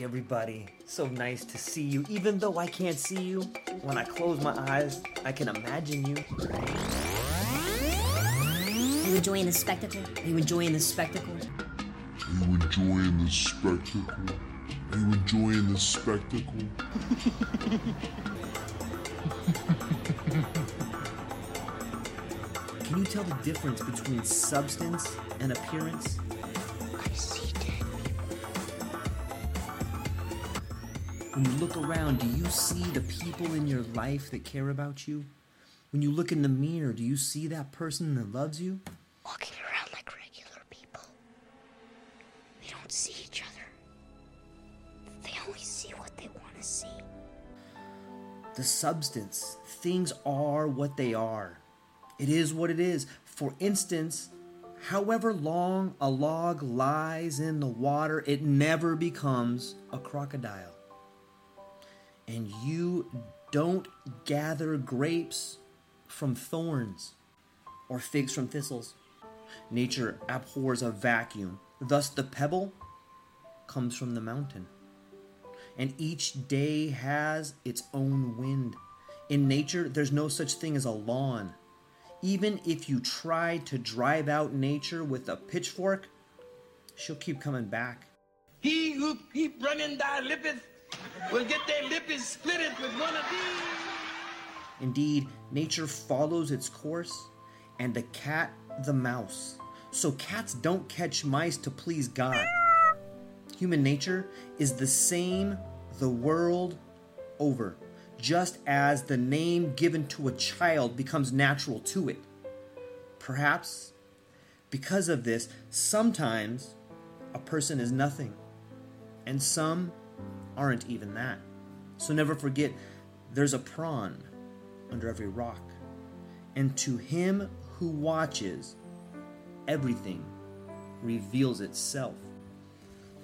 Back, everybody. So nice to see you. Even though I can't see you, when I close my eyes, I can imagine you. Are you enjoying the spectacle? Are you enjoying the spectacle? Are you enjoying the spectacle? Are you enjoying the spectacle? Can you tell the difference between substance and appearance? When you look around, do you see the people in your life that care about you? When you look in the mirror, do you see that person that loves you? Walking around like regular people. They don't see each other. They only see what they want to see. The substance. Things are what they are. It is what it is. For instance, however long a log lies in the water, it never becomes a crocodile. And you don't gather grapes from thorns or figs from thistles. Nature abhors a vacuum. Thus, the pebble comes from the mountain and each day has its own wind. In nature, there's no such thing as a lawn. Even if you try to drive out nature with a pitchfork, she'll keep coming back. He who keep running thy lippeth will get their lippeth splitted with one of these. Indeed, nature follows its course, and the cat the mouse. So cats don't catch mice to please God. Human nature is the same the world over, just as the name given to a child becomes natural to it. Perhaps because of this, sometimes a person is nothing, and some aren't even that. So never forget there's a prawn under every rock, and to him who watches, everything reveals itself.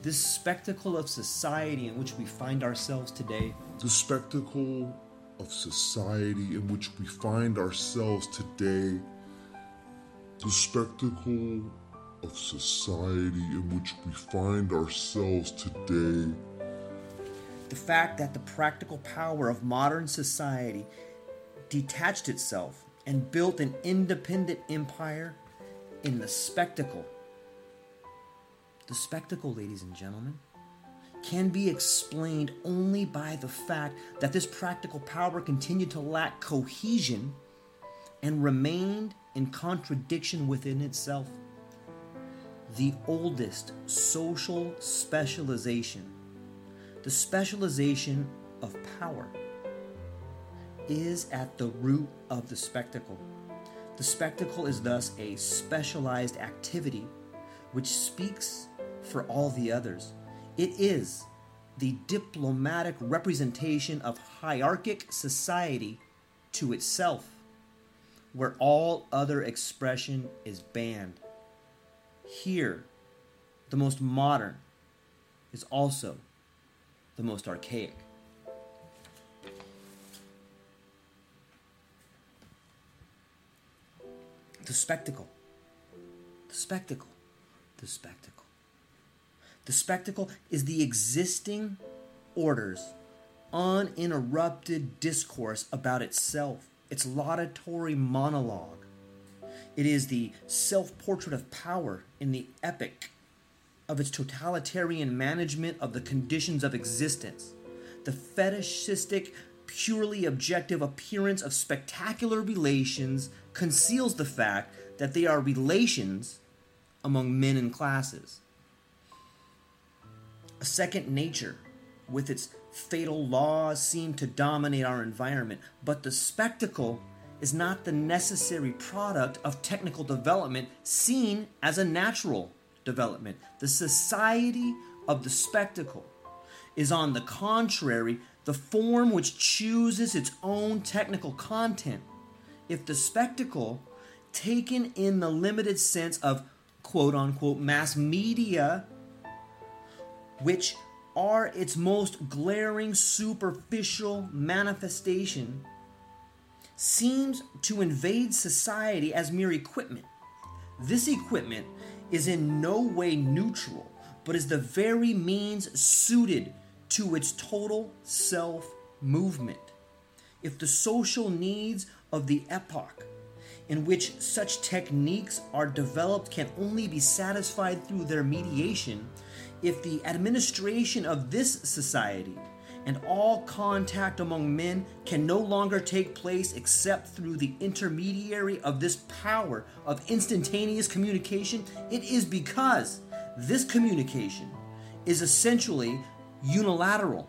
This spectacle of society in which we find ourselves today The spectacle of society in which we find ourselves today. The spectacle of society in which we find ourselves today. The fact that the practical power of modern society detached itself and built an independent empire in the spectacle. The spectacle, ladies and gentlemen, can be explained only by the fact that this practical power continued to lack cohesion and remained in contradiction within itself. The oldest social specialization the specialization of power is at the root of the spectacle. The spectacle is thus a specialized activity which speaks for all the others. It is the diplomatic representation of hierarchic society to itself, where all other expression is banned. Here, the most modern is also the most archaic. The spectacle. The spectacle. The spectacle. The spectacle is the existing order's uninterrupted discourse about itself, its laudatory monologue. It is the self portrait of power in the epic of its totalitarian management of the conditions of existence. The fetishistic, purely objective appearance of spectacular relations conceals the fact that they are relations among men and classes. A second nature, with its fatal laws, seem to dominate our environment, but the spectacle is not the necessary product of technical development seen as a natural development. The society of the spectacle is, on the contrary, the form which chooses its own technical content. If the spectacle, taken in the limited sense of quote unquote mass media, which are its most glaring superficial manifestation, seems to invade society as mere equipment. This equipment is in no way neutral, but is the very means suited to its total self movement. If the social needs of the epoch in which such techniques are developed can only be satisfied through their mediation, if the administration of this society and all contact among men can no longer take place except through the intermediary of this power of instantaneous communication, it is because this communication is essentially unilateral.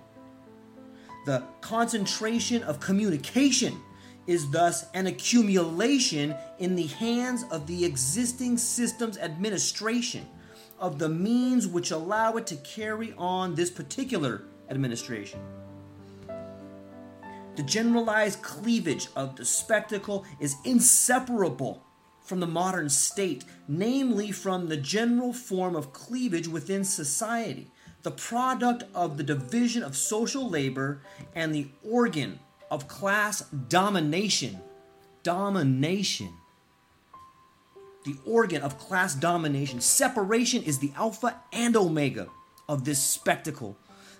The concentration of communication is thus an accumulation in the hands of the existing system's administration of the means which allow it to carry on this particular administration. The generalized cleavage of the spectacle is inseparable from the modern state, namely from the general form of cleavage within society, the product of the division of social labor and the organ of class domination. Domination. The organ of class domination. Separation is the alpha and omega of this spectacle.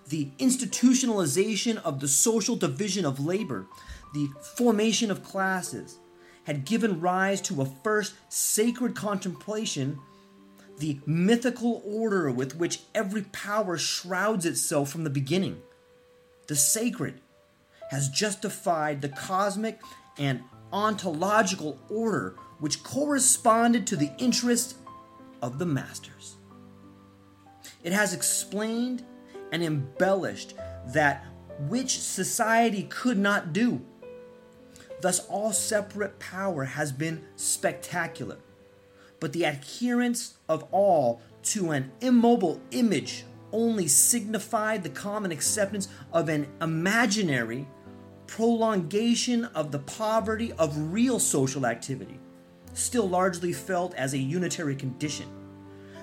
The institutionalization of the social division of labor, the formation of classes, had given rise to a first sacred contemplation, the mythical order with which every power shrouds itself from the beginning. The sacred has justified the cosmic and ontological order which corresponded to the interests of the masters. It has explained and embellished that which society could not do. Thus, all separate power has been spectacular, but the adherence of all to an immobile image only signified the common acceptance of an imaginary prolongation of the poverty of real social activity, still largely felt as a unitary condition.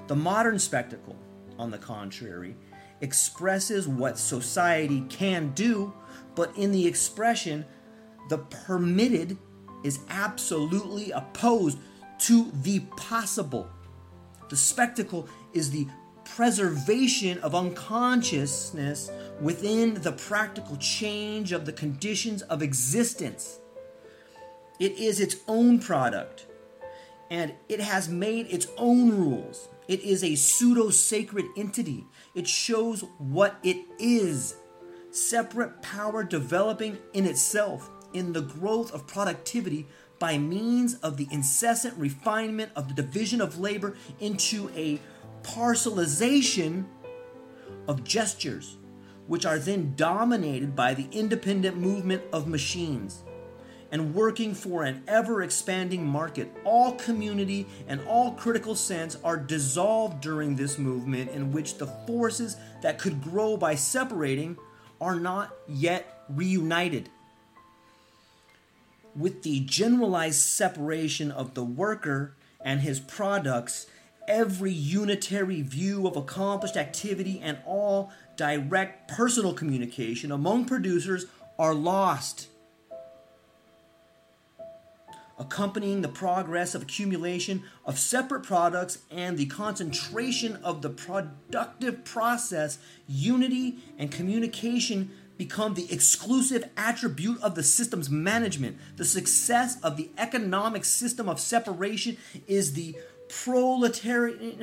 The modern spectacle, on the contrary, expresses what society can do, but in the expression, the permitted is absolutely opposed to the possible. The spectacle is the preservation of unconsciousness within the practical change of the conditions of existence. It is its own product, and it has made its own rules. It is a pseudo sacred entity. It shows what it is separate power developing in itself in the growth of productivity by means of the incessant refinement of the division of labor into a parcelization of gestures, which are then dominated by the independent movement of machines. And working for an ever expanding market. All community and all critical sense are dissolved during this movement in which the forces that could grow by separating are not yet reunited. With the generalized separation of the worker and his products, every unitary view of accomplished activity and all direct personal communication among producers are lost. Accompanying the progress of accumulation of separate products and the concentration of the productive process, unity and communication become the exclusive attribute of the system's management. The success of the economic system of separation is the proletarian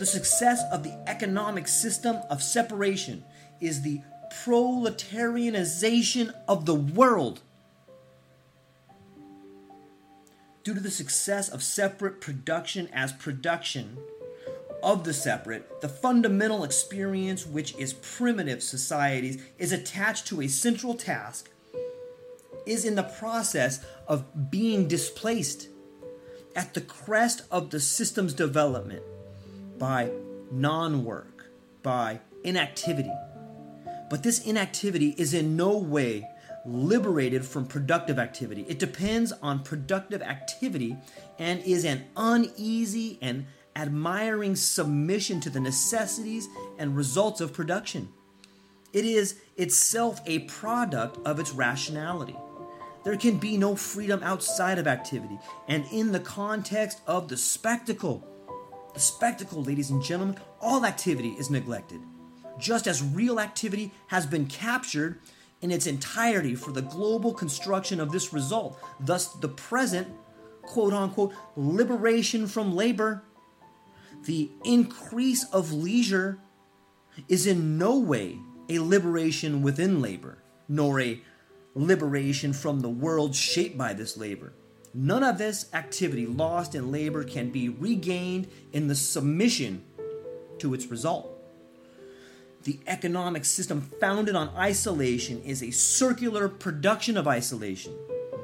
the success of the economic system of separation is the proletarianization of the world. Due to the success of separate production as production of the separate, the fundamental experience which is primitive societies is attached to a central task, is in the process of being displaced at the crest of the system's development by non work, by inactivity. But this inactivity is in no way liberated from productive activity. It depends on productive activity and is an uneasy and admiring submission to the necessities and results of production. It is itself a product of its rationality. There can be no freedom outside of activity and in the context of the spectacle. The spectacle, ladies and gentlemen, all activity is neglected, just as real activity has been captured in its entirety for the global construction of this result. Thus, the present, quote unquote, liberation from labor, the increase of leisure, is in no way a liberation within labor, nor a liberation from the world shaped by this labor. None of this activity lost in labor can be regained in the submission to its result. The economic system founded on isolation is a circular production of isolation.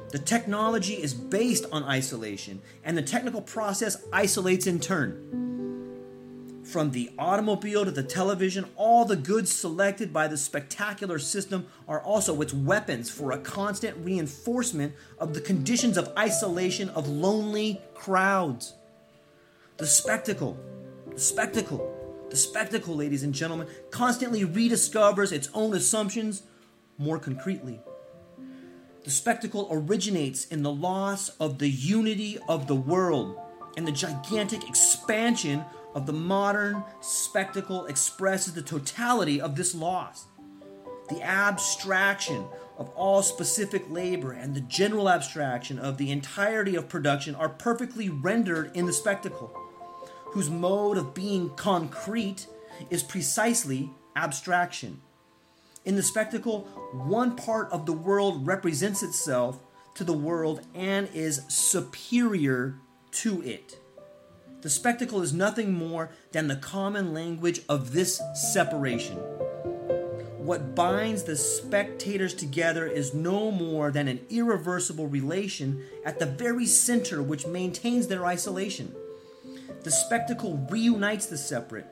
The technology is based on isolation, and the technical process isolates in turn. From the automobile to the television, all the goods selected by the spectacular system are also its weapons for a constant reinforcement of the conditions of isolation of lonely crowds. The spectacle, the spectacle, the spectacle, ladies and gentlemen, constantly rediscovers its own assumptions more concretely. The spectacle originates in the loss of the unity of the world and the gigantic expansion of the modern spectacle expresses the totality of this loss. The abstraction of all specific labor and the general abstraction of the entirety of production are perfectly rendered in the spectacle, whose mode of being concrete is precisely abstraction. In the spectacle, one part of the world represents itself to the world and is superior to it. The spectacle is nothing more than the common language of this separation. What binds the spectators together is no more than an irreversible relation at the very center which maintains their isolation. The spectacle reunites the separate,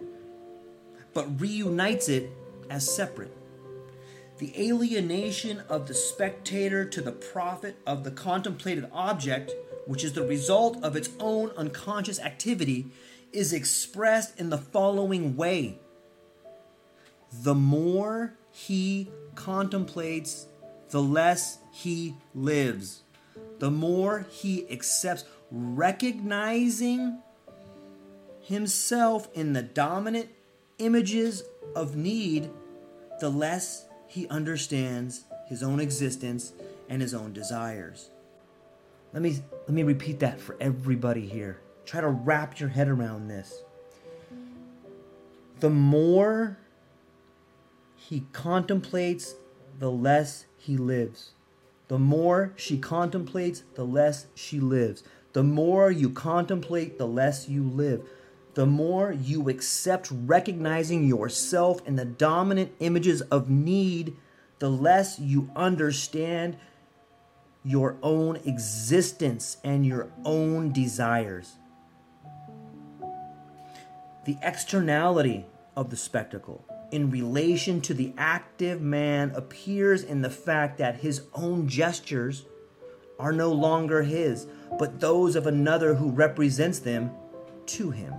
but reunites it as separate. The alienation of the spectator to the profit of the contemplated object which is the result of its own unconscious activity, is expressed in the following way The more he contemplates, the less he lives. The more he accepts, recognizing himself in the dominant images of need, the less he understands his own existence and his own desires. Let me let me repeat that for everybody here. Try to wrap your head around this. The more he contemplates, the less he lives. The more she contemplates, the less she lives. The more you contemplate, the less you live. The more you accept recognizing yourself in the dominant images of need, the less you understand your own existence and your own desires. The externality of the spectacle in relation to the active man appears in the fact that his own gestures are no longer his, but those of another who represents them to him.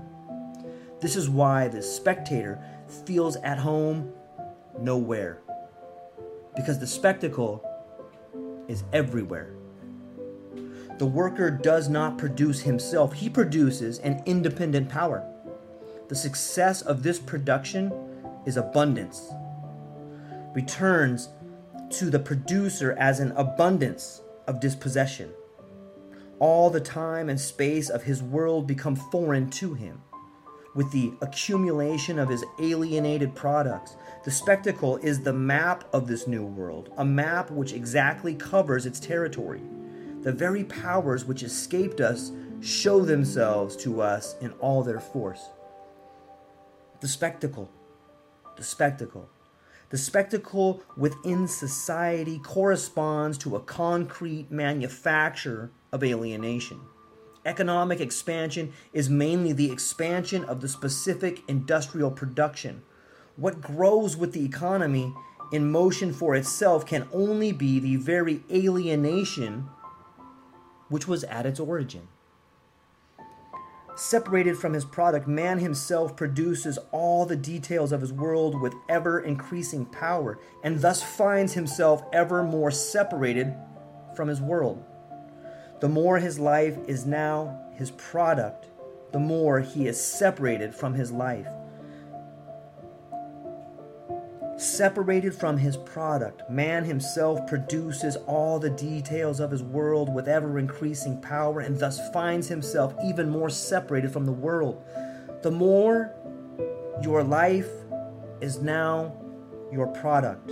This is why the spectator feels at home nowhere, because the spectacle is everywhere. The worker does not produce himself, he produces an independent power. The success of this production is abundance, returns to the producer as an abundance of dispossession. All the time and space of his world become foreign to him. With the accumulation of his alienated products, the spectacle is the map of this new world, a map which exactly covers its territory. The very powers which escaped us show themselves to us in all their force. The spectacle, the spectacle. The spectacle within society corresponds to a concrete manufacture of alienation. Economic expansion is mainly the expansion of the specific industrial production. What grows with the economy in motion for itself can only be the very alienation which was at its origin. Separated from his product, man himself produces all the details of his world with ever increasing power, and thus finds himself ever more separated from his world. The more his life is now his product, the more he is separated from his life. Separated from his product, man himself produces all the details of his world with ever increasing power and thus finds himself even more separated from the world. The more your life is now your product,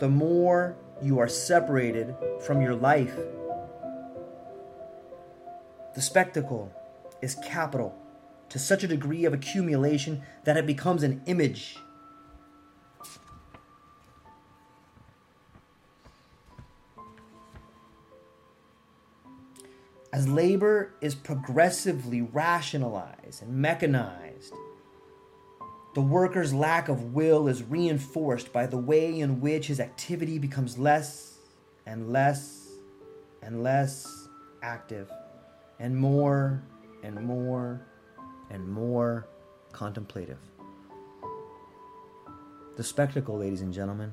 the more you are separated from your life. The spectacle is capital to such a degree of accumulation that it becomes an image. As labor is progressively rationalized and mechanized, the worker's lack of will is reinforced by the way in which his activity becomes less and less and less active, and more and more and more contemplative. The spectacle, ladies and gentlemen.